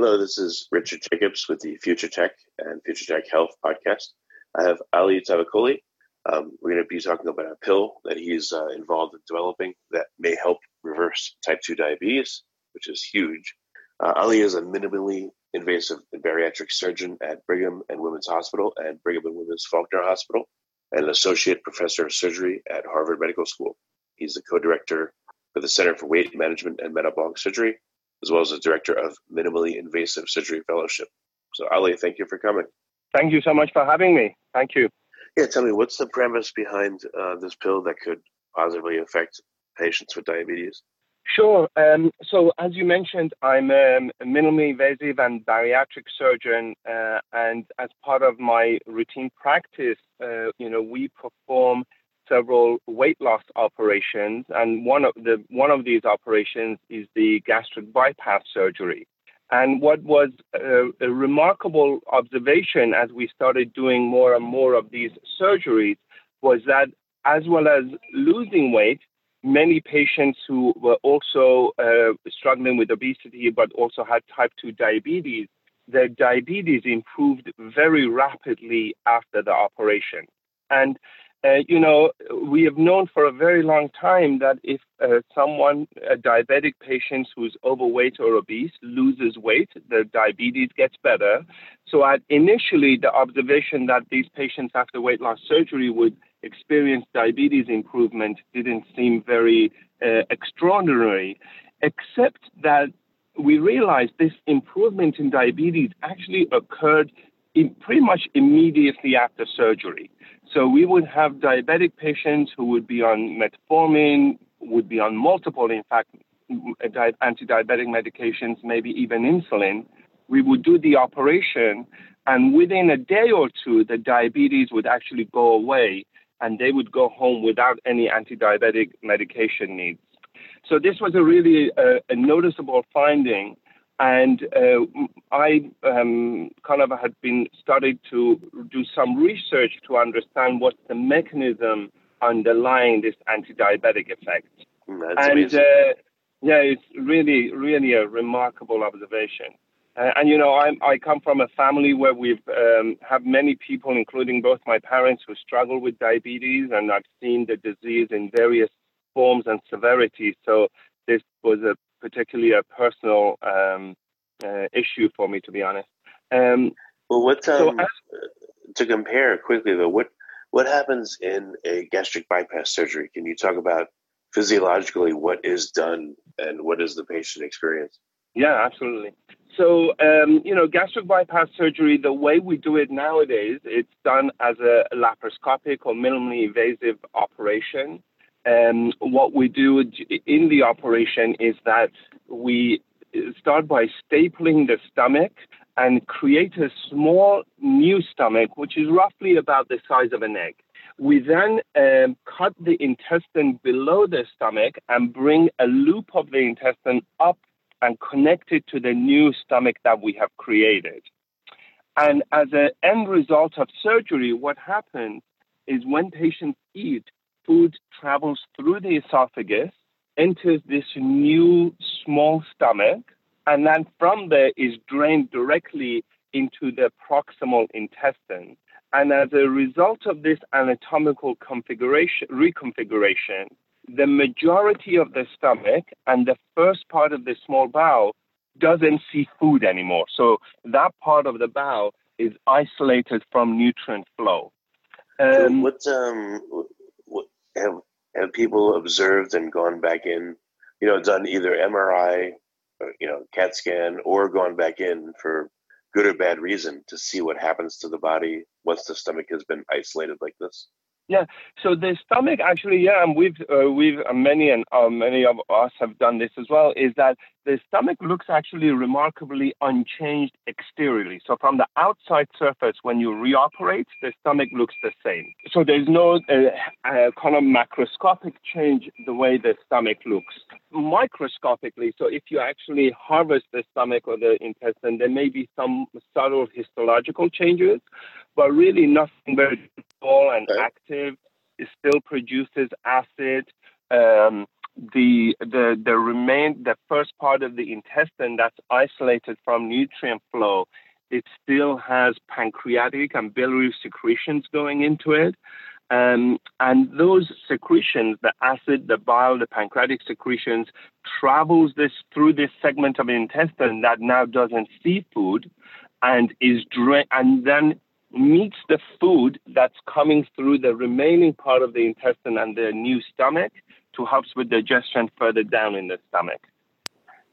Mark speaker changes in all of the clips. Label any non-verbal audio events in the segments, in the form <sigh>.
Speaker 1: Hello, this is Richard Jacobs with the Future Tech and Future Tech Health podcast. I have Ali Tavakkoli. Um, we're going to be talking about a pill that he's uh, involved in developing that may help reverse type 2 diabetes, which is huge. Uh, Ali is a minimally invasive bariatric surgeon at Brigham and Women's Hospital and Brigham and Women's Faulkner Hospital, and an associate professor of surgery at Harvard Medical School. He's the co-director for the Center for Weight Management and Metabolic Surgery as well as the director of Minimally Invasive Surgery Fellowship. So, Ali, thank you for coming.
Speaker 2: Thank you so much for having me. Thank you.
Speaker 1: Yeah, tell me, what's the premise behind uh, this pill that could positively affect patients with diabetes?
Speaker 2: Sure. Um, so, as you mentioned, I'm um, a minimally invasive and bariatric surgeon, uh, and as part of my routine practice, uh, you know, we perform several weight loss operations, and one of the one of these operations is the gastric bypass surgery. And what was a, a remarkable observation as we started doing more and more of these surgeries was that, as well as losing weight, many patients who were also uh, struggling with obesity but also had type 2 diabetes, their diabetes improved very rapidly after the operation. And uh, you know, we have known for a very long time that if uh, someone, a diabetic patient who's overweight or obese, loses weight, the diabetes gets better. So, at initially, the observation that these patients after weight loss surgery would experience diabetes improvement didn't seem very uh, extraordinary, except that we realized this improvement in diabetes actually occurred in pretty much immediately after surgery. So we would have diabetic patients who would be on metformin, would be on multiple, in fact, anti-diabetic medications, maybe even insulin. We would do the operation, and within a day or two, the diabetes would actually go away, and they would go home without any anti-diabetic medication needs. So this was a really uh, a noticeable finding and uh, I um, kind of had been started to do some research to understand what's the mechanism underlying this anti-diabetic effect.
Speaker 1: That's and uh,
Speaker 2: yeah, it's really, really a remarkable observation. Uh, and you know, I, I come from a family where we've um, have many people, including both my parents, who struggle with diabetes, and I've seen the disease in various forms and severity. So this was a particularly a personal um, uh, issue for me, to be honest. Um,
Speaker 1: well, what um, so to compare quickly though? What what happens in a gastric bypass surgery? Can you talk about physiologically what is done and what is the patient experience?
Speaker 2: Yeah, absolutely. So, um, you know, gastric bypass surgery, the way we do it nowadays, it's done as a laparoscopic or minimally invasive operation. Um, what we do in the operation is that we start by stapling the stomach and create a small new stomach, which is roughly about the size of an egg. We then um, cut the intestine below the stomach and bring a loop of the intestine up and connect it to the new stomach that we have created.
Speaker 3: And as an end result of surgery, what happens is when patients eat, food travels through the esophagus, enters this new small stomach, and then from there is drained directly into the proximal intestine. And as a result of this anatomical configuration, reconfiguration, the majority of the stomach and the first part of the small bowel doesn't see food anymore. So that part of the bowel is isolated from nutrient flow.
Speaker 4: Um, what, um, have, have people observed and gone back in, you know, done either MRI, or, you know, CAT scan, or gone back in for good or bad reason to see what happens to the body once the stomach has been isolated like this?
Speaker 3: Yeah. So the stomach actually, yeah, and we've uh, we've uh, many and uh, many of us have done this as well. Is that the stomach looks actually remarkably unchanged exteriorly. So from the outside surface, when you reoperate, the stomach looks the same. So there's no uh, uh, kind of macroscopic change the way the stomach looks. Microscopically, so if you actually harvest the stomach or the intestine, there may be some subtle histological changes, but really nothing very small and okay. active. It still produces acid. Um, the the the remain the first part of the intestine that's isolated from nutrient flow it still has pancreatic and biliary secretions going into it um, and those secretions the acid the bile the pancreatic secretions travels this through this segment of the intestine that now doesn't see food and is dra- and then meets the food that's coming through the remaining part of the intestine and the new stomach to helps with digestion further down in the stomach.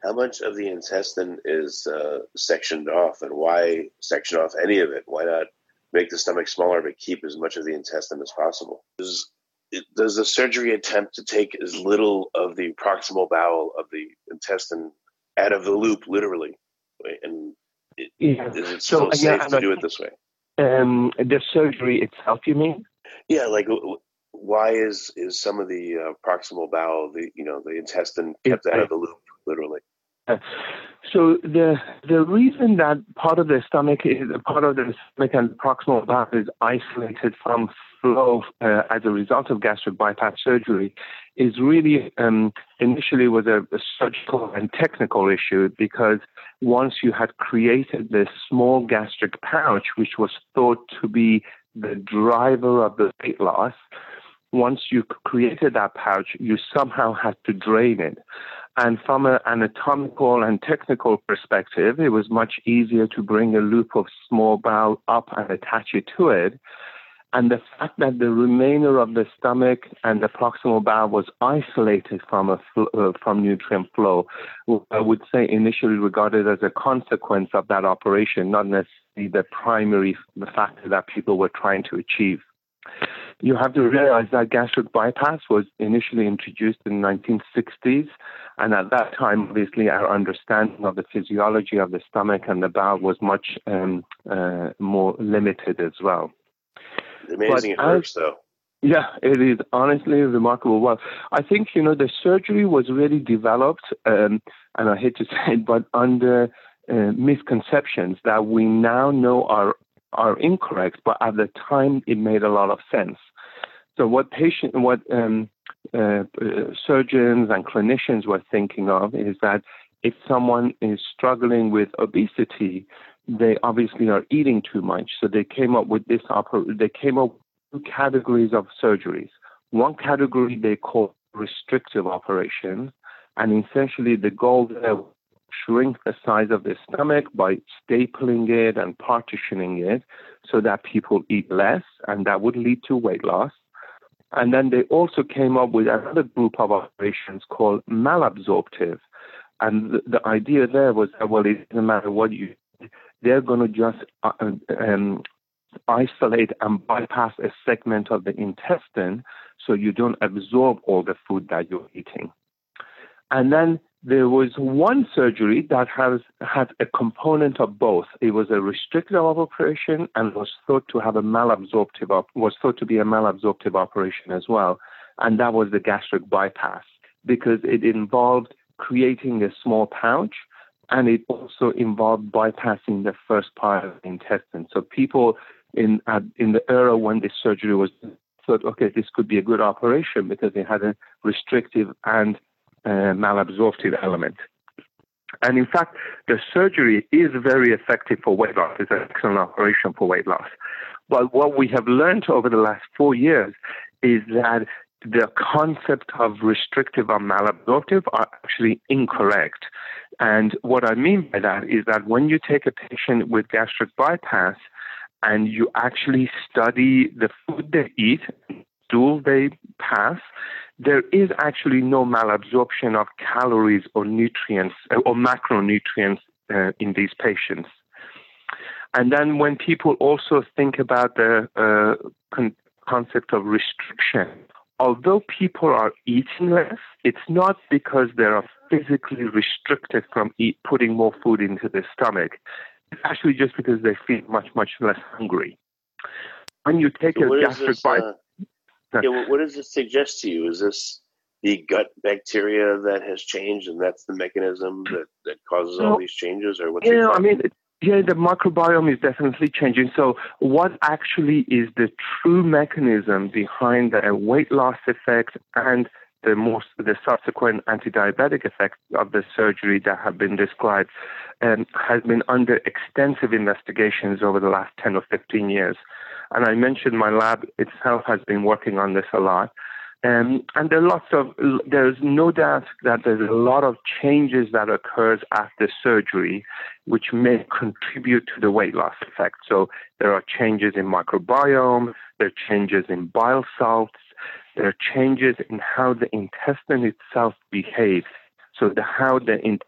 Speaker 4: How much of the intestine is uh, sectioned off, and why section off any of it? Why not make the stomach smaller but keep as much of the intestine as possible? Does, does the surgery attempt to take as little of the proximal bowel of the intestine out of the loop, literally? And it, yeah. is it so, safe yeah, to do it this way?
Speaker 3: Um, the surgery itself, you mean?
Speaker 4: Yeah, like why is is some of the uh, proximal bowel, the you know the intestine kept out of the loop, literally?
Speaker 3: Uh, so the the reason that part of the stomach is part of the stomach and proximal bowel is isolated from flow uh, as a result of gastric bypass surgery is really um, initially was a, a, surgical and technical issue because once you had created this small gastric pouch, which was thought to be the driver of the weight loss, once you created that pouch, you somehow had to drain it. And from an anatomical and technical perspective, it was much easier to bring a loop of small bowel up and attach it to it. And the fact that the remainder of the stomach and the proximal bowel was isolated from a uh, from nutrient flow, I would say initially regarded as a consequence of that operation, not necessarily the primary factor that people were trying to achieve. You have to realize that gastric bypass was initially introduced in the 1960s, and at that time, obviously, our understanding of the physiology of the stomach and the bowel was much um, uh, more limited as well.
Speaker 4: Amazing works, though.
Speaker 3: Yeah, it is honestly remarkable. Well, I think you know the surgery was really developed, um, and I hate to <laughs> say it, but under uh, misconceptions that we now know are are incorrect, but at the time it made a lot of sense. So what patient, what um, uh, uh, surgeons and clinicians were thinking of is that if someone is struggling with obesity, they obviously are eating too much. So they came up with this. Oper- they came up with two categories of surgeries. One category they call restrictive operations, and essentially the goal there shrink the size of the stomach by stapling it and partitioning it so that people eat less, and that would lead to weight loss. And then they also came up with another group of operations called malabsorptive. And the, the idea there was that, well, it doesn't matter what you they're going to just uh, um, isolate and bypass a segment of the intestine so you don't absorb all the food that you're eating. And then there was one surgery that has had a component of both. It was a restrictive operation and was thought to have a malabsorptive op- was thought to be a malabsorptive operation as well, and that was the gastric bypass because it involved creating a small pouch and it also involved bypassing the first part of the intestine. So people in uh, in the era when this surgery was thought, okay, this could be a good operation because it had a restrictive and uh, malabsorptive element. And in fact, the surgery is very effective for weight loss. It's an excellent operation for weight loss. But what we have learned over the last four years is that the concept of restrictive or malabsorptive are actually incorrect. And what I mean by that is that when you take a patient with gastric bypass and you actually study the food they eat, stool they pass, there is actually no malabsorption of calories or nutrients uh, or macronutrients uh, in these patients. And then when people also think about the uh, con- concept of restriction, although people are eating less, it's not because they are physically restricted from eat, putting more food into their stomach. It's actually just because they feel much, much less hungry. When you take so a gastric bite. Uh,
Speaker 4: yeah, what does this suggest to you? Is this the gut bacteria that has changed and that's the mechanism that, that causes all these changes or what's
Speaker 3: yeah i mean yeah the microbiome is definitely changing so what actually is the true mechanism behind the weight loss effect and the most the subsequent anti-diabetic effects of the surgery that have been described um, has been under extensive investigations over the last 10 or 15 years and I mentioned my lab itself has been working on this a lot. Um, and there are lots of, there's no doubt that there's a lot of changes that occurs after surgery, which may contribute to the weight loss effect. So there are changes in microbiome, there are changes in bile salts, there are changes in how the intestine itself behaves. So the, how the, in,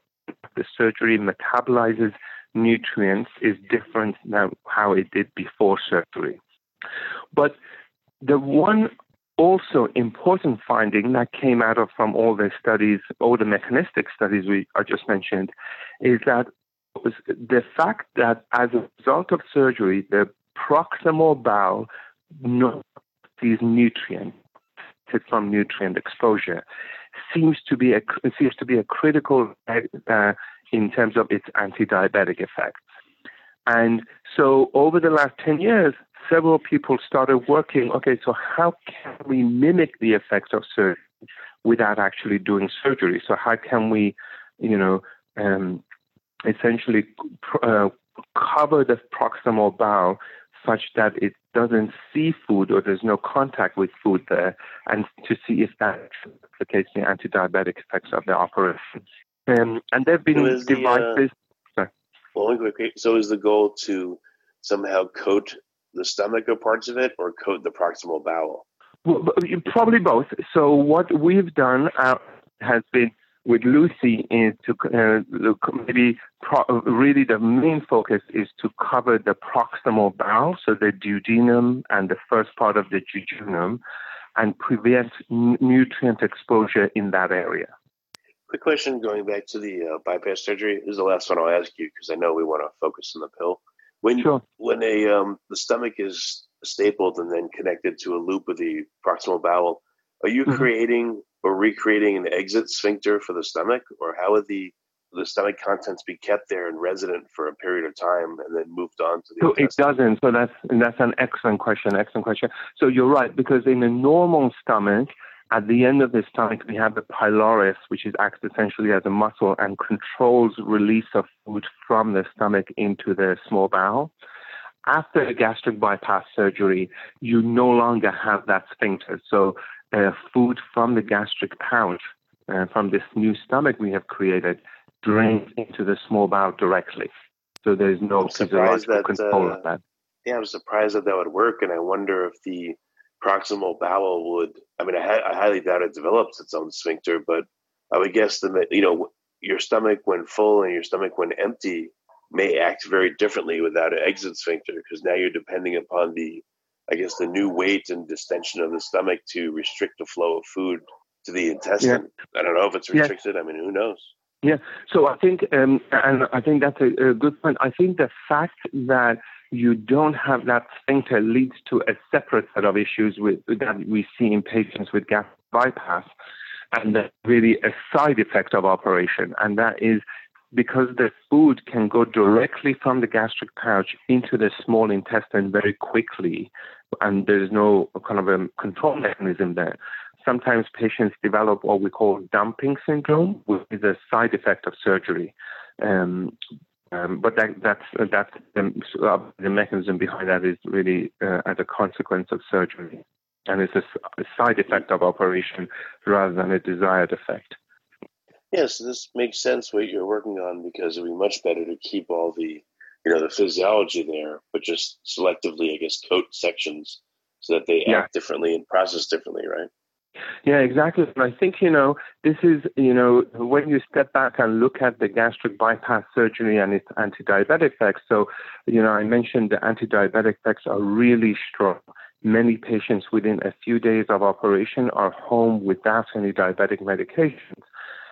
Speaker 3: the surgery metabolizes nutrients is different than how it did before surgery. But the one also important finding that came out of from all the studies, all the mechanistic studies we I just mentioned, is that the fact that as a result of surgery, the proximal bowel not these nutrients from nutrient exposure seems to be a seems to be a critical uh, in terms of its anti-diabetic effects. And so over the last 10 years, several people started working okay, so how can we mimic the effects of surgery without actually doing surgery? So, how can we, you know, um, essentially uh, cover the proximal bowel such that it doesn't see food or there's no contact with food there, and to see if that replicates the anti-diabetic effects of the operation. Um, and there have been devices.
Speaker 4: The, uh, well, so is the goal to somehow coat the stomach or parts of it, or coat the proximal bowel?
Speaker 3: Well, probably both. So what we've done uh, has been with LUCI is to uh, maybe pro- really the main focus is to cover the proximal bowel, so the duodenum and the first part of the jejunum, and prevent n- nutrient exposure in that area.
Speaker 4: Quick question going back to the uh, bypass surgery. This is the last one I'll ask you because I know we want to focus on the pill. When sure. when a um, the stomach is stapled and then connected to a loop of the proximal bowel, are you mm-hmm. creating or recreating an exit sphincter for the stomach, or how would the the stomach contents be kept there and resident for a period of time and then moved on to the
Speaker 3: so it doesn't so that's that's an excellent question excellent question so you're right because in a normal stomach at the end of the stomach, we have the pylorus, which is acts essentially as a muscle and controls release of food from the stomach into the small bowel. After a gastric bypass surgery, you no longer have that sphincter. So, uh, food from the gastric pouch, uh, from this new stomach we have created, drains into the small bowel directly. So there's no physiological that, control uh, of that.
Speaker 4: Yeah, I'm surprised that that would work, and I wonder if the proximal bowel would. I mean, I, I highly doubt it develops its own sphincter, but I would guess that you know your stomach when full and your stomach when empty may act very differently without an exit sphincter because now you're depending upon the I guess the new weight and distension of the stomach to restrict the flow of food to the intestine. Yeah. I don't know if it's restricted. Yeah. I mean, who knows?
Speaker 3: Yeah. So I think, um, and I think that's a, a good point. I think the fact that you don't have that sphincter leads to a separate set of issues with, that we see in patients with gastric bypass, and that's really a side effect of operation, and that is because the food can go directly from the gastric pouch into the small intestine very quickly, and there's no kind of a control mechanism there. Sometimes patients develop what we call dumping syndrome, which is a side effect of surgery. Um, um, but that, that's that's the, uh, the, mechanism behind that is really uh, as a consequence of surgery, and it's a, a, side effect of operation rather than a desired effect.
Speaker 4: Yes, this makes sense what you're working on because it'd be much better to keep all the you know the physiology there, but just selectively, I guess, coat sections so that they yeah. act differently and process differently, right?
Speaker 3: Yeah, exactly. And I think, you know, this is, you know, when you step back and look at the gastric bypass surgery and its anti diabetic effects. So, you know, I mentioned the anti diabetic effects are really strong. Many patients within a few days of operation are home without any diabetic medications,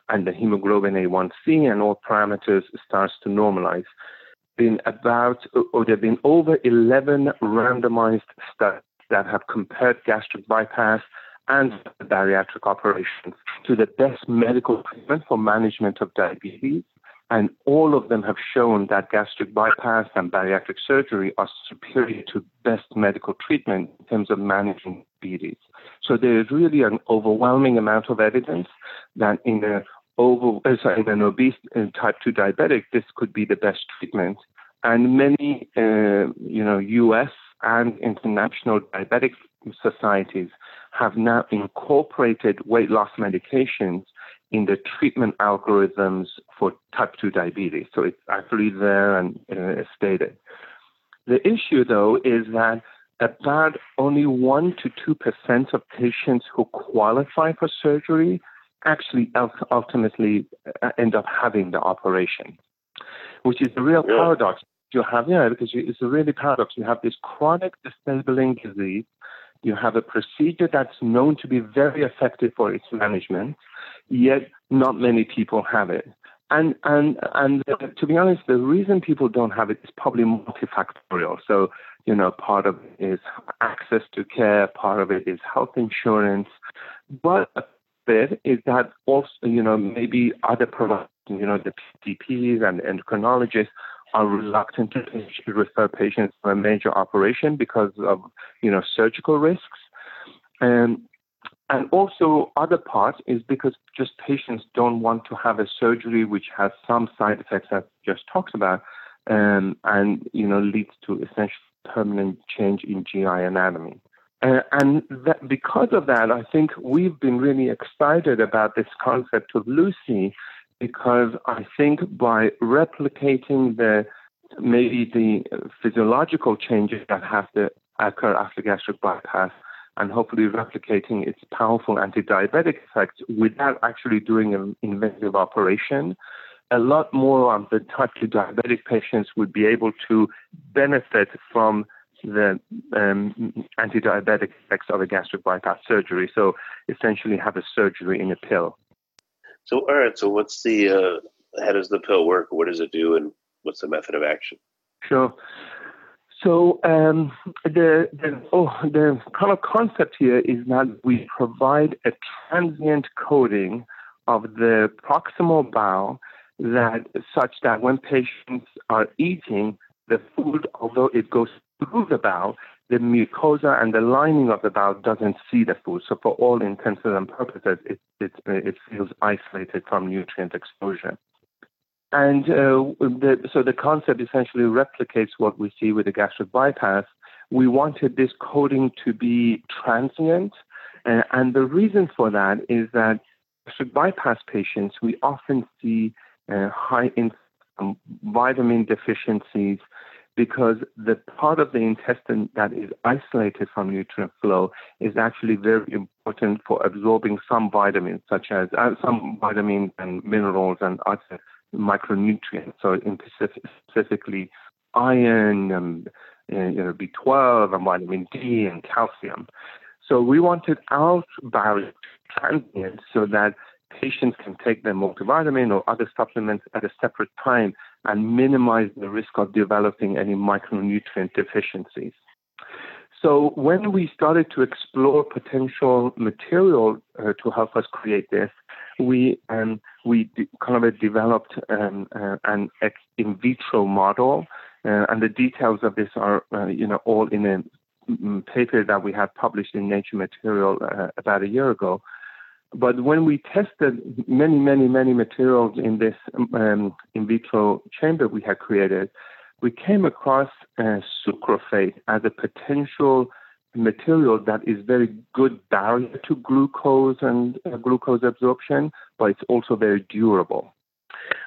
Speaker 3: and the hemoglobin A1C and all parameters starts to normalize. Been about, or there have been over 11 randomized studies that have compared gastric bypass and bariatric operations to the best medical treatment for management of diabetes. And all of them have shown that gastric bypass and bariatric surgery are superior to best medical treatment in terms of managing diabetes. So there is really an overwhelming amount of evidence that in a over, uh, sorry, in an obese uh, type 2 diabetic, this could be the best treatment. And many, uh, you know, U.S. and international diabetic societies have now incorporated weight loss medications in the treatment algorithms for type 2 diabetes. So it's actually there and uh, stated. The issue, though, is that about only 1 to 2% of patients who qualify for surgery actually ultimately uh, end up having the operation, which is a real yeah. paradox. You have, yeah, because it's a really paradox. You have this chronic disabling disease you have a procedure that's known to be very effective for its management, yet not many people have it. And and and uh, to be honest, the reason people don't have it is probably multifactorial. So you know, part of it is access to care, part of it is health insurance, but a bit is that also you know maybe other providers, you know, the PCPs and endocrinologists are reluctant to refer patients for a major operation because of you know surgical risks, and and also other part is because just patients don't want to have a surgery which has some side effects that just talked about, um, and you know leads to essentially permanent change in GI anatomy. Uh, and that, because of that, I think we've been really excited about this concept of LUCI because I think by replicating the maybe the physiological changes that have to occur after gastric bypass and hopefully replicating its powerful anti-diabetic effects without actually doing an invasive operation, a lot more of the type 2 diabetic patients would be able to benefit from the um, anti-diabetic effects of a gastric bypass surgery. So essentially have a surgery in a pill.
Speaker 4: So, all right. So, what's the uh, how does the pill work? What does it do, and what's the method of action?
Speaker 3: Sure. So um, the the, oh, the kind of concept here is that we provide a transient coating of the proximal bowel that such that when patients are eating the food, although it goes through the bowel, the mucosa and the lining of the bowel doesn't see the food. So for all intents and purposes, it, it, it feels isolated from nutrient exposure. And uh, the, so the concept essentially replicates what we see with the gastric bypass. We wanted this coating to be transient. Uh, and the reason for that is that gastric bypass patients, we often see uh, high in um, vitamin deficiencies because the part of the intestine that is isolated from nutrient flow is actually very important for absorbing some vitamins, such as uh, some vitamins and minerals and other micronutrients. So, in specifically, iron, and, you know, B12, and vitamin D, and calcium. So, we wanted our barrier transient so that patients can take their multivitamin or other supplements at a separate time and minimize the risk of developing any micronutrient deficiencies. So when we started to explore potential material uh, to help us create this, we um, we kind of developed um, uh, an ex in vitro model, uh, and the details of this are uh, you know all in a mm, paper that we had published in Nature Material uh, about a year ago. But when we tested many, many, many materials in this um, in vitro chamber we had created, we came across uh, sucralfate as a potential material that is very good barrier to glucose and uh, glucose absorption, but it's also very durable.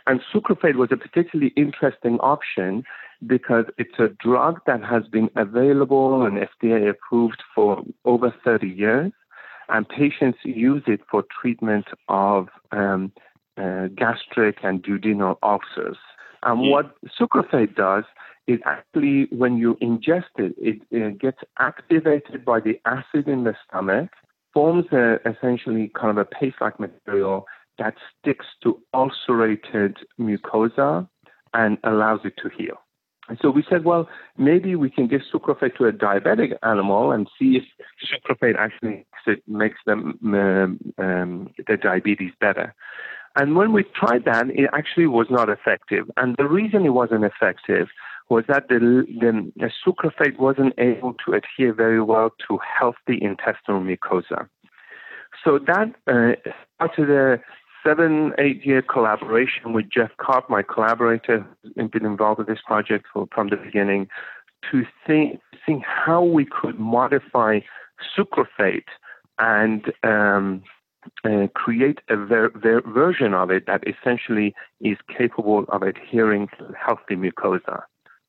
Speaker 3: And sucralfate was a particularly interesting option because it's a drug that has been available and FDA approved for over 30 years, and patients use it for treatment of um, uh, gastric and duodenal ulcers. And mm. what sucralfate does is actually, when you ingest it, it, it gets activated by the acid in the stomach, forms a, essentially kind of a paste-like material that sticks to ulcerated mucosa and allows it to heal. So we said, well, maybe we can give sucralfate to a diabetic animal and see if sucralfate actually makes them um, um, their diabetes better. And when we tried that, it actually was not effective. And the reason it wasn't effective was that the, the, the wasn't able to adhere very well to healthy intestinal mucosa. So that uh, started a seven, eight year collaboration with Jeff Karp, my collaborator, who's been involved with this project for, from the beginning, to think, how we could modify sucralfate and um, uh, create a ver- ver- version of it that essentially is capable of adhering to healthy mucosa.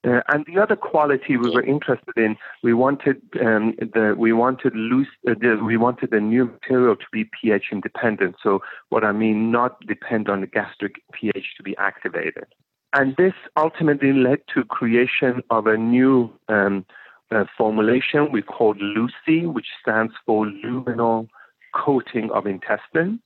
Speaker 3: Uh, and the other quality we were interested in, we wanted um, the we wanted loose uh, the, we wanted the new material to be pH independent. So what I mean, not depend on the gastric pH to be activated. And this ultimately led to creation of a new um, uh, formulation we called LUCI, which stands for luminal coating of intestine.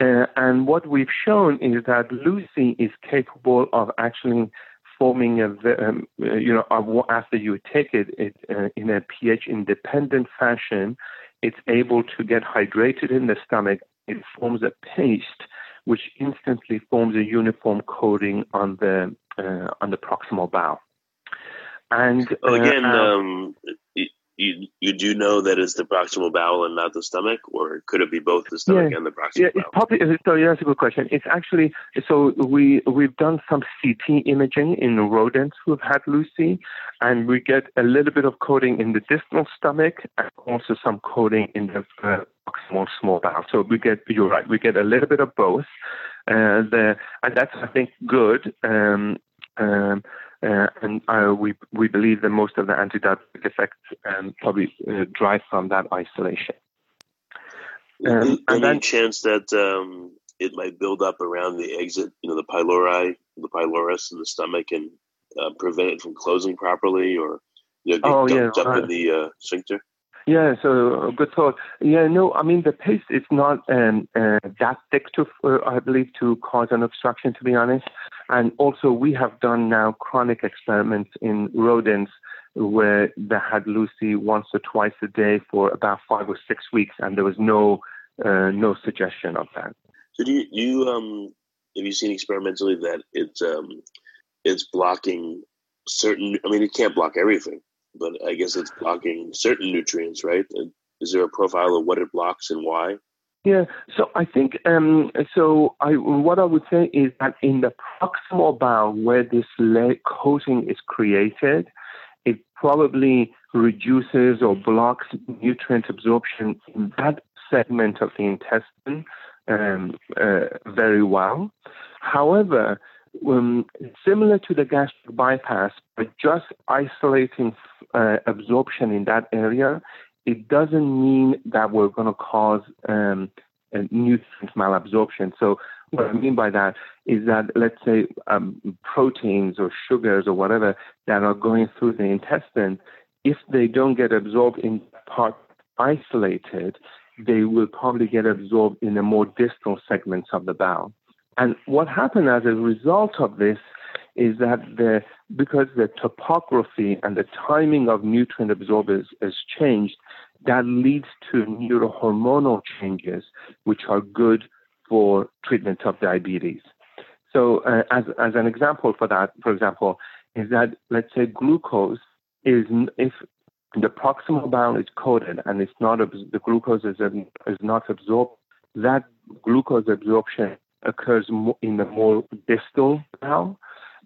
Speaker 3: Uh, and what we've shown is that LUCI is capable of actually forming a, um, uh, you know, after you take it, it uh, in a pH independent fashion, it's able to get hydrated in the stomach. It forms a paste, which instantly forms a uniform coating on the uh, on the proximal bowel.
Speaker 4: And well, again, uh, um, you you do know that it's the proximal bowel and not the stomach, or could it be both the stomach yeah, and the proximal
Speaker 3: yeah, it's Probably, so yeah, that's a good question. It's actually so we we've done some CT imaging in rodents who've had LUCI, and we get a little bit of coating in the distal stomach and also some coating in the uh, proximal small bowel. So we get you're right, we get a little bit of both. Uh, the, and that's I think good. Um, um, uh, and uh, we we believe that most of the antidiabetic effects um, probably uh, drive from that isolation.
Speaker 4: Um, Any then, chance that um, it might build up around the exit, you know, the pylori, the pylorus in the stomach, and uh, prevent it from closing properly, or you know, get oh, dumped yeah, up in the uh, sphincter?
Speaker 3: Yeah, so good thought. Yeah, no, I mean the paste is not um, uh, that thick to, uh, I believe, to cause an obstruction. To be honest, and also we have done now chronic experiments in rodents where they had LUCI once or twice a day for about five or six weeks, and there was no uh, no suggestion of that.
Speaker 4: So do you, you um have you seen experimentally that it's um it's blocking certain? I mean, it can't block everything but I guess it's blocking certain nutrients, right? Is there a profile of what it blocks and why?
Speaker 3: Yeah, so I think um, so. I what I would say is that in the proximal bowel where this coating is created, it probably reduces or blocks nutrient absorption in that segment of the intestine um, uh, very well. However, um, similar to the gastric bypass, but just isolating uh, absorption in that area, it doesn't mean that we're going to cause um, nutrient malabsorption. So what I mean by that is that let's say um, proteins or sugars or whatever that are going through the intestine, if they don't get absorbed in part isolated, they will probably get absorbed in the more distal segments of the bowel. And what happened as a result of this is that the because the topography and the timing of nutrient absorbers has changed, that leads to neurohormonal changes, which are good for treatment of diabetes. So, uh, as, as an example for that, for example, is that let's say glucose is if the proximal bowel is coated and it's not the glucose is, is not absorbed, that glucose absorption occurs in the more distal bowel,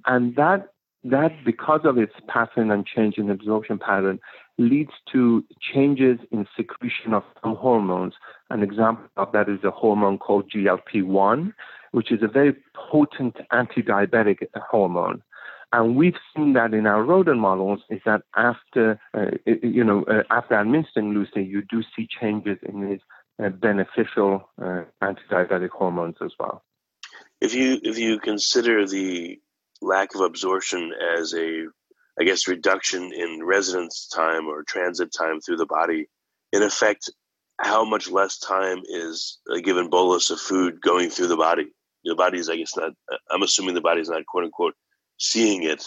Speaker 3: and that that because of its pattern and change in absorption pattern leads to changes in secretion of some hormones. An example of that is a hormone called GLP-1, which is a very potent anti-diabetic hormone. And we've seen that in our rodent models is that after, uh, you know, uh, after administering LUCI, you do see changes in these uh, beneficial uh, anti-diabetic hormones as well.
Speaker 4: If you if you consider the lack of absorption as a, I guess, reduction in residence time or transit time through the body, in effect, how much less time is a given bolus of food going through the body? The body's, I guess, not. I'm assuming the body's not quote unquote seeing it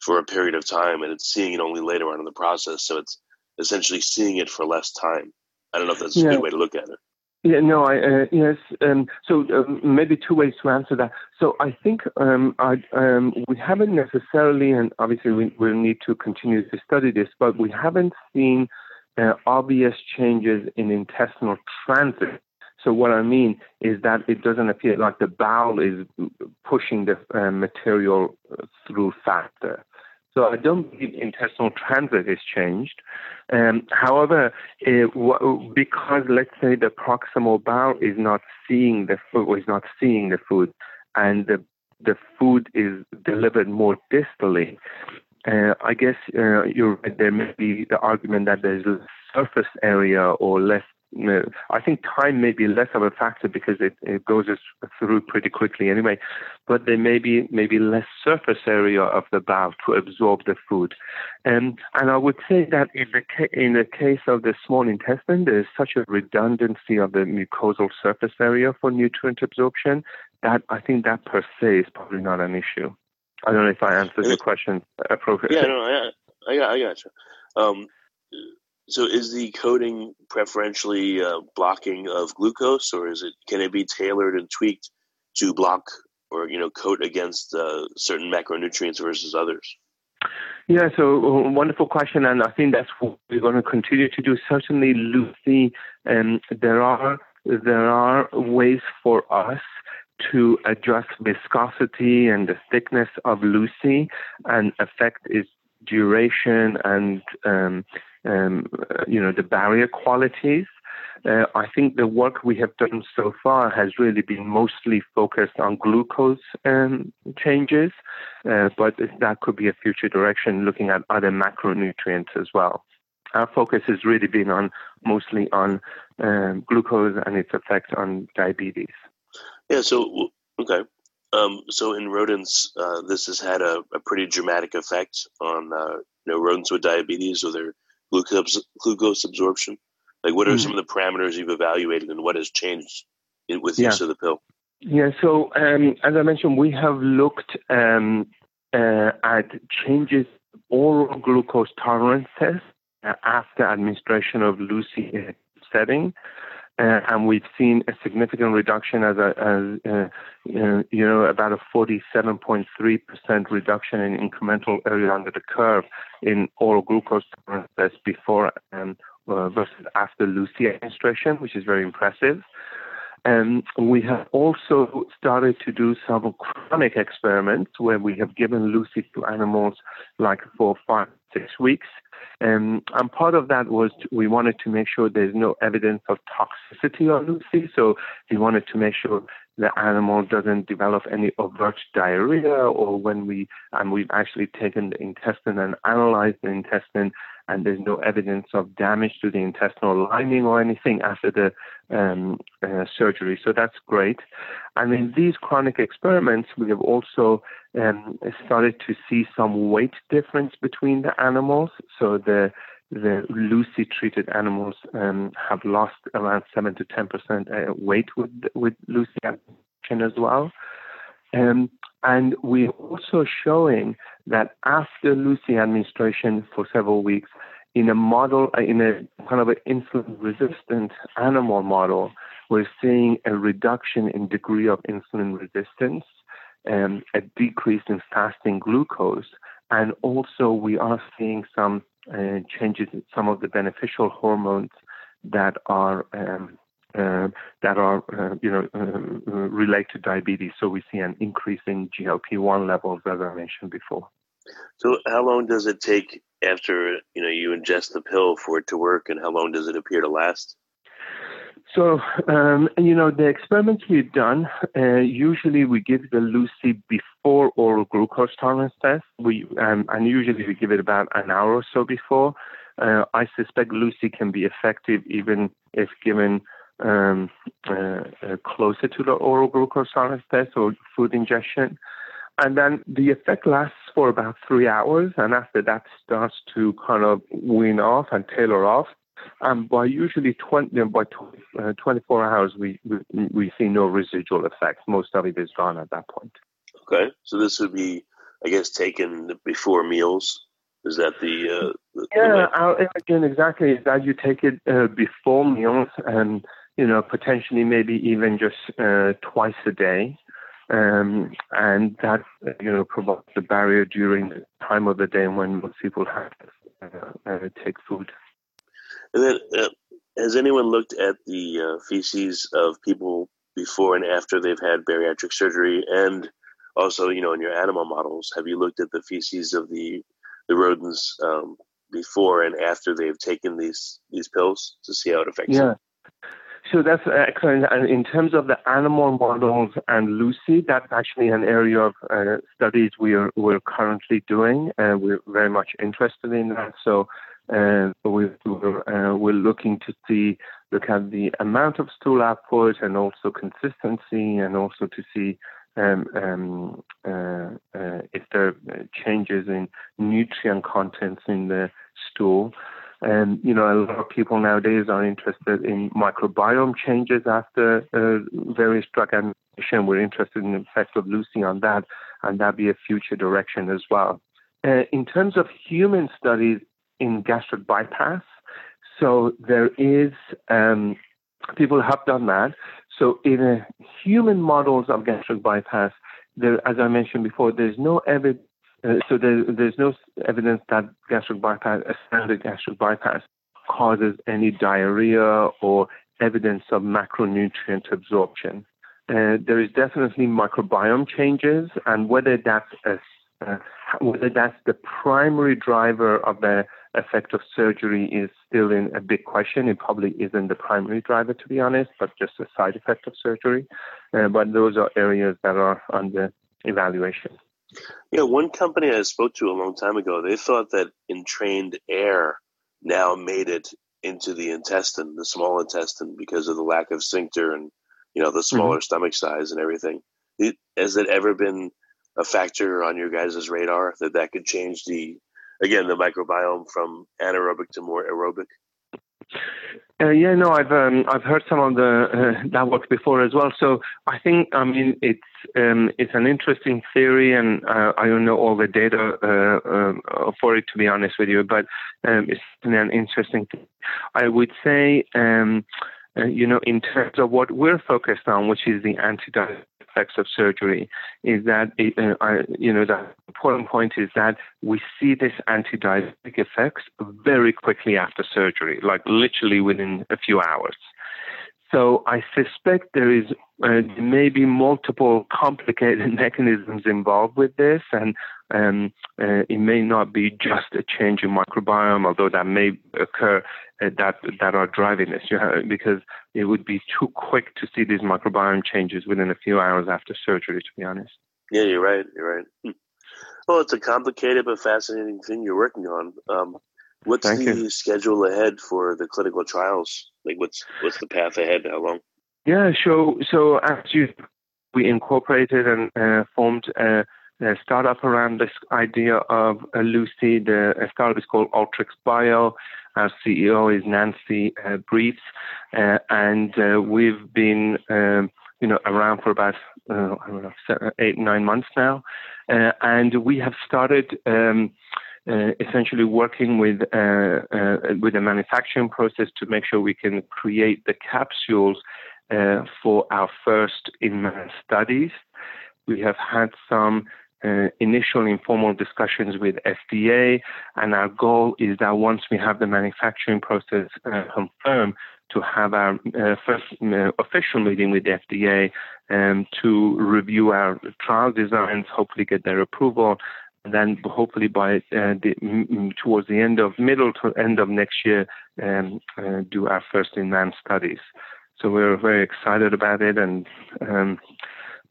Speaker 4: for a period of time, and it's seeing it only later on in the process. So it's essentially seeing it for less time. I don't know if that's yeah. a good way to look at it.
Speaker 3: Yeah, no, I, uh, yes. Um, so um, maybe two ways to answer that. So I think um, I, um, we haven't necessarily, and obviously we will need to continue to study this, but we haven't seen uh, obvious changes in intestinal transit. So what I mean is that it doesn't appear like the bowel is pushing the uh, material uh, through faster. So I don't believe intestinal transit is changed. Um, however, uh, w- because let's say the proximal bowel is not seeing the food, is not seeing the food, and the the food is delivered more distally, uh, I guess uh, you're right. There may be the argument that there's less surface area or less I think time may be less of a factor because it, it goes through pretty quickly anyway, but there may be maybe less surface area of the bowel to absorb the food. And, and I would say that in the, ca- in the case of the small intestine, there's such a redundancy of the mucosal surface area for nutrient absorption that I think that per se is probably not an issue. I don't know if I answered your question appropriately.
Speaker 4: Yeah, no, I, I, got, I got you. Um, so, is the coating preferentially uh, blocking of glucose, or is it can it be tailored and tweaked to block or you know coat against uh, certain macronutrients versus others?
Speaker 3: Yeah, so uh, wonderful question, and I think that's what we're going to continue to do. Certainly, LUCI, um, there are there are ways for us to adjust viscosity and the thickness of LUCI and affect its duration and um, um, you know, the barrier qualities. Uh, I think the work we have done so far has really been mostly focused on glucose um, changes, uh, but that could be a future direction looking at other macronutrients as well. Our focus has really been on mostly on um, glucose and its effect on diabetes.
Speaker 4: Yeah. So okay. Um, so in rodents, uh, this has had a, a, pretty dramatic effect on uh, you know rodents with diabetes or their glucose glucose absorption? Like, what are mm-hmm. some of the parameters you've evaluated, and what has changed in, with yeah. use of the pill?
Speaker 3: Yeah, so um, as I mentioned, we have looked um, uh, at changes oral glucose tolerances uh, after administration of LUCI setting. Uh, and we've seen a significant reduction as, a, as uh, uh, you know, about a 47.3% reduction in incremental area under the curve in oral glucose tolerance before um, uh, versus after LUCI administration, which is very impressive. And we have also started to do some chronic experiments where we have given LUCI to animals like for five, six weeks um, and part of that was to, we wanted to make sure there's no evidence of toxicity on LUCI. So we wanted to make sure the animal doesn't develop any overt diarrhea or when we, and we've actually taken the intestine and analyzed the intestine and there's no evidence of damage to the intestinal lining or anything after the um, uh, surgery. So that's great. And in these chronic experiments, we have also um, started to see some weight difference between the animals. So the the LUCI treated animals um, have lost around seven to ten percent uh, weight with with LUCI as well. Um, and we're also showing that after LUCI administration for several weeks, in a model, uh, in a kind of an insulin resistant animal model, we're seeing a reduction in degree of insulin resistance, um, a decrease in fasting glucose, and also we are seeing some uh, changes in some of the beneficial hormones that are um, uh, that are uh, you know uh, relate to diabetes. So we see an increase in GLP-1 levels, as I mentioned before.
Speaker 4: So how long does it take after you know you ingest the pill for it to work, and how long does it appear to last?
Speaker 3: So, um, you know, the experiments we've done, uh, usually we give the LUCI before oral glucose tolerance test. We um, and usually we give it about an hour or so before. Uh, I suspect LUCI can be effective even if given um, uh, uh, closer to the oral glucose tolerance test or food ingestion. And then the effect lasts for about three hours, and after that starts to kind of wean off and tailor off. And by usually 20, by uh, 24 hours, we, we, we see no residual effects. Most of it is gone at that point.
Speaker 4: Okay, so this would be, I guess, taken before meals. Is that the? Uh, the
Speaker 3: yeah, the again, exactly. Is that you take it uh, before meals and you know, potentially maybe even just uh, twice a day. Um, and that, you know, provides a barrier during the time of the day when most people have to uh, uh, take food.
Speaker 4: And then, uh, has anyone looked at the uh, feces of people before and after they've had bariatric surgery? And also, you know, in your animal models, have you looked at the feces of the the rodents um, before and after they've taken these these pills to see how it affects
Speaker 3: yeah.
Speaker 4: them?
Speaker 3: So that's excellent. And in terms of the animal models and LUCI, that's actually an area of uh, studies we are we're currently doing, and we're very much interested in that. So uh, we're uh, we're looking to see look at the amount of stool output and also consistency, and also to see um, um, uh, uh, if there are changes in nutrient contents in the stool. And, you know, a lot of people nowadays are interested in microbiome changes after uh, various drug administration. We're interested in the effects of LUCI on that, and that be a future direction as well. Uh, in terms of human studies in gastric bypass, so there is, um, people have done that. So in a human models of gastric bypass, there, as I mentioned before, there's no evidence uh, so there, there's no evidence that gastric bypass, a standard gastric bypass, causes any diarrhea or evidence of macronutrient absorption. Uh, there is definitely microbiome changes, and whether that's a, uh, whether that's the primary driver of the effect of surgery is still in a big question. It probably isn't the primary driver, to be honest, but just a side effect of surgery. Uh, but those are areas that are under evaluation.
Speaker 4: Yeah, one company I spoke to a long time ago, they thought that entrained air now made it into the intestine, the small intestine, because of the lack of sphincter and you know the mm-hmm. smaller mm-hmm. stomach size and everything. It, has it ever been a factor on your guys' radar that that could change the again the microbiome from anaerobic to more aerobic?
Speaker 3: Uh, yeah, no, I've um, I've heard some of the uh, that work before as well. So I think I mean it's um, it's an interesting theory, and uh, I don't know all the data uh, uh, for it to be honest with you, but um, it's an interesting. Thing. I would say, um, uh, you know, in terms of what we're focused on, which is the anti effects of surgery is that, uh, I, you know, the important point is that we see this anti-diabetic effects very quickly after surgery, like literally within a few hours. So I suspect there is uh, maybe multiple complicated <laughs> mechanisms involved with this, and um, uh, it may not be just a change in microbiome, although that may occur uh, that that are driving this. You know, because it would be too quick to see these microbiome changes within a few hours after surgery. To be honest.
Speaker 4: Yeah, you're right. You're right. Hmm. Well, it's a complicated but fascinating thing you're working on. Um, what's Thank the you. schedule ahead for the clinical trials? Like, what's what's the path ahead? How long?
Speaker 3: Yeah, so so as you we incorporated and uh, formed a, a, startup around this idea of a LUCI. The startup is called Altrix Bio. Our CEO is Nancy uh, Briefs, uh, and uh, we've been um, you know around for about uh, I don't know eight nine months now, uh, and we have started. Um, uh, essentially working with uh, uh, with a manufacturing process to make sure we can create the capsules uh, for our first in-man studies. We have had some uh, initial informal discussions with FDA, and our goal is that once we have the manufacturing process uh, confirmed, to have our uh, first uh, official meeting with FDA um, to review our trial designs, hopefully get their approval, and then hopefully by uh, the, towards the end of middle to end of next year, um, uh, do our first in-man studies. So we're very excited about it and um,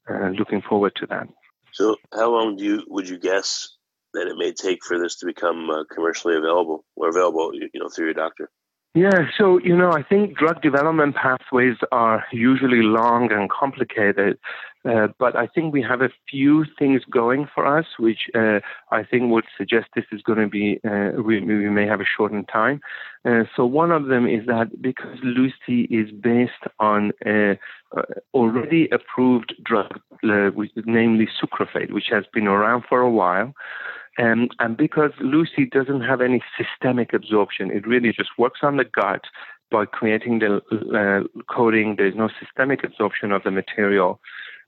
Speaker 3: uh, looking forward to that.
Speaker 4: So, how long do you would you guess that it may take for this to become uh, commercially available or available, you know, through your doctor?
Speaker 3: Yeah, so you know, I think drug development pathways are usually long and complicated, uh, but I think we have a few things going for us, which uh, I think would suggest this is going to be uh, we, we, may have a shortened time. Uh, so one of them is that because LUCI is based on a already approved drug, uh, which, namely sucralfate, which has been around for a while. Um, and because LUCI doesn't have any systemic absorption, it really just works on the gut by creating the uh, coating. There's no systemic absorption of the material.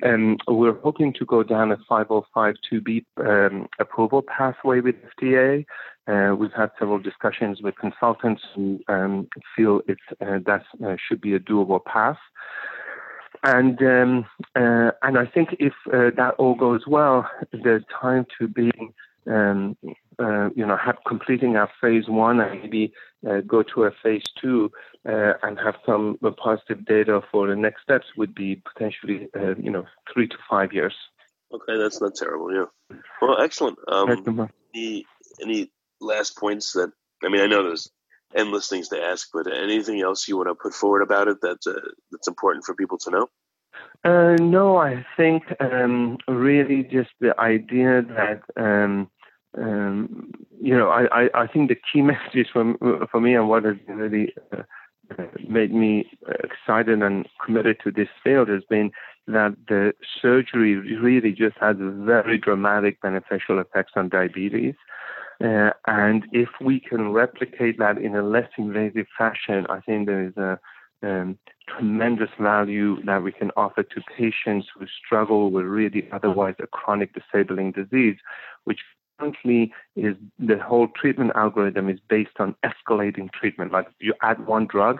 Speaker 3: Um, we're hoping to go down a 505(b)(2) um, approval pathway with FDA. Uh, we've had several discussions with consultants who um, feel it uh, that uh, should be a doable path. And um, uh, and I think if uh, that all goes well, the time to be um, uh, you know, have completing our phase one and maybe uh, go to a phase two uh, and have some positive data for the next steps would be potentially, uh, you know, three to five years.
Speaker 4: Okay, that's not terrible. Yeah. Well, excellent. Um, any any last points that I mean, I know there's endless things to ask, but anything else you want to put forward about it that's uh, that's important for people to know?
Speaker 3: Uh, no, I think um, really just the idea that um, um, you know, I, I, I, think the key <laughs> message for, for me and what has really uh, made me excited and committed to this field has been that the surgery really just has very dramatic beneficial effects on diabetes. Uh, and if we can replicate that in a less invasive fashion, I think there is a um, tremendous value that we can offer to patients who struggle with really otherwise a chronic disabling disease, which currently is the whole treatment algorithm is based on escalating treatment. Like you add one drug,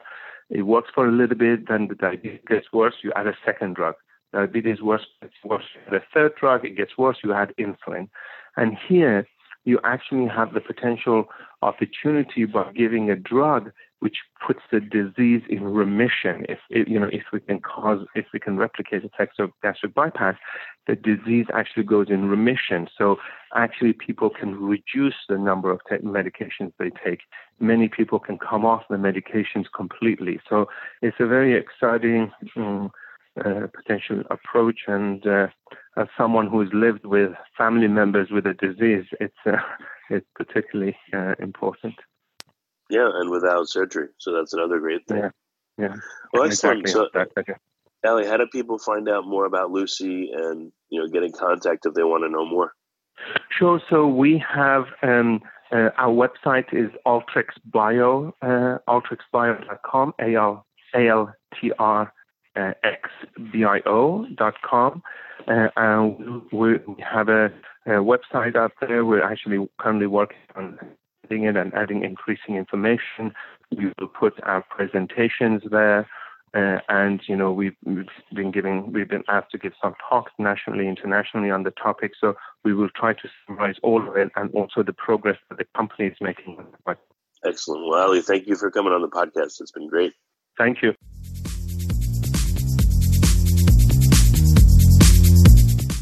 Speaker 3: it works for a little bit, then the diabetes gets worse, you add a second drug. Diabetes worse, gets worse, the third drug, it gets worse, you add insulin. And here, you actually have the potential opportunity by giving a drug which puts the disease in remission. If you know, if we can cause, if we can replicate effects of gastric bypass, the disease actually goes in remission. So actually, people can reduce the number of te- medications they take. Many people can come off the medications completely. So it's a very exciting. Um, uh, potential approach. And uh, as someone who's lived with family members with a disease, it's uh, <laughs> it's particularly uh, important.
Speaker 4: Yeah, and without surgery, so that's another great thing.
Speaker 3: Yeah, yeah.
Speaker 4: Well, excellent. Exactly. So, Ali, how do people find out more about LUCI and you know get in contact if they want to know more?
Speaker 3: Sure. So we have um, uh, our website is altrixbio, uh, altrixbio.com, A L A L T R uh, xbio.com. Uh, and we, we have a, a, website out there. We're actually currently working on adding it and adding increasing information. We will put our presentations there. Uh, and you know we've, we've, been giving we've been asked to give some talks nationally internationally on the topic so we will try to summarize all of it and also the progress that the company is making
Speaker 4: excellent well ali thank you for coming on the podcast it's been great
Speaker 3: thank you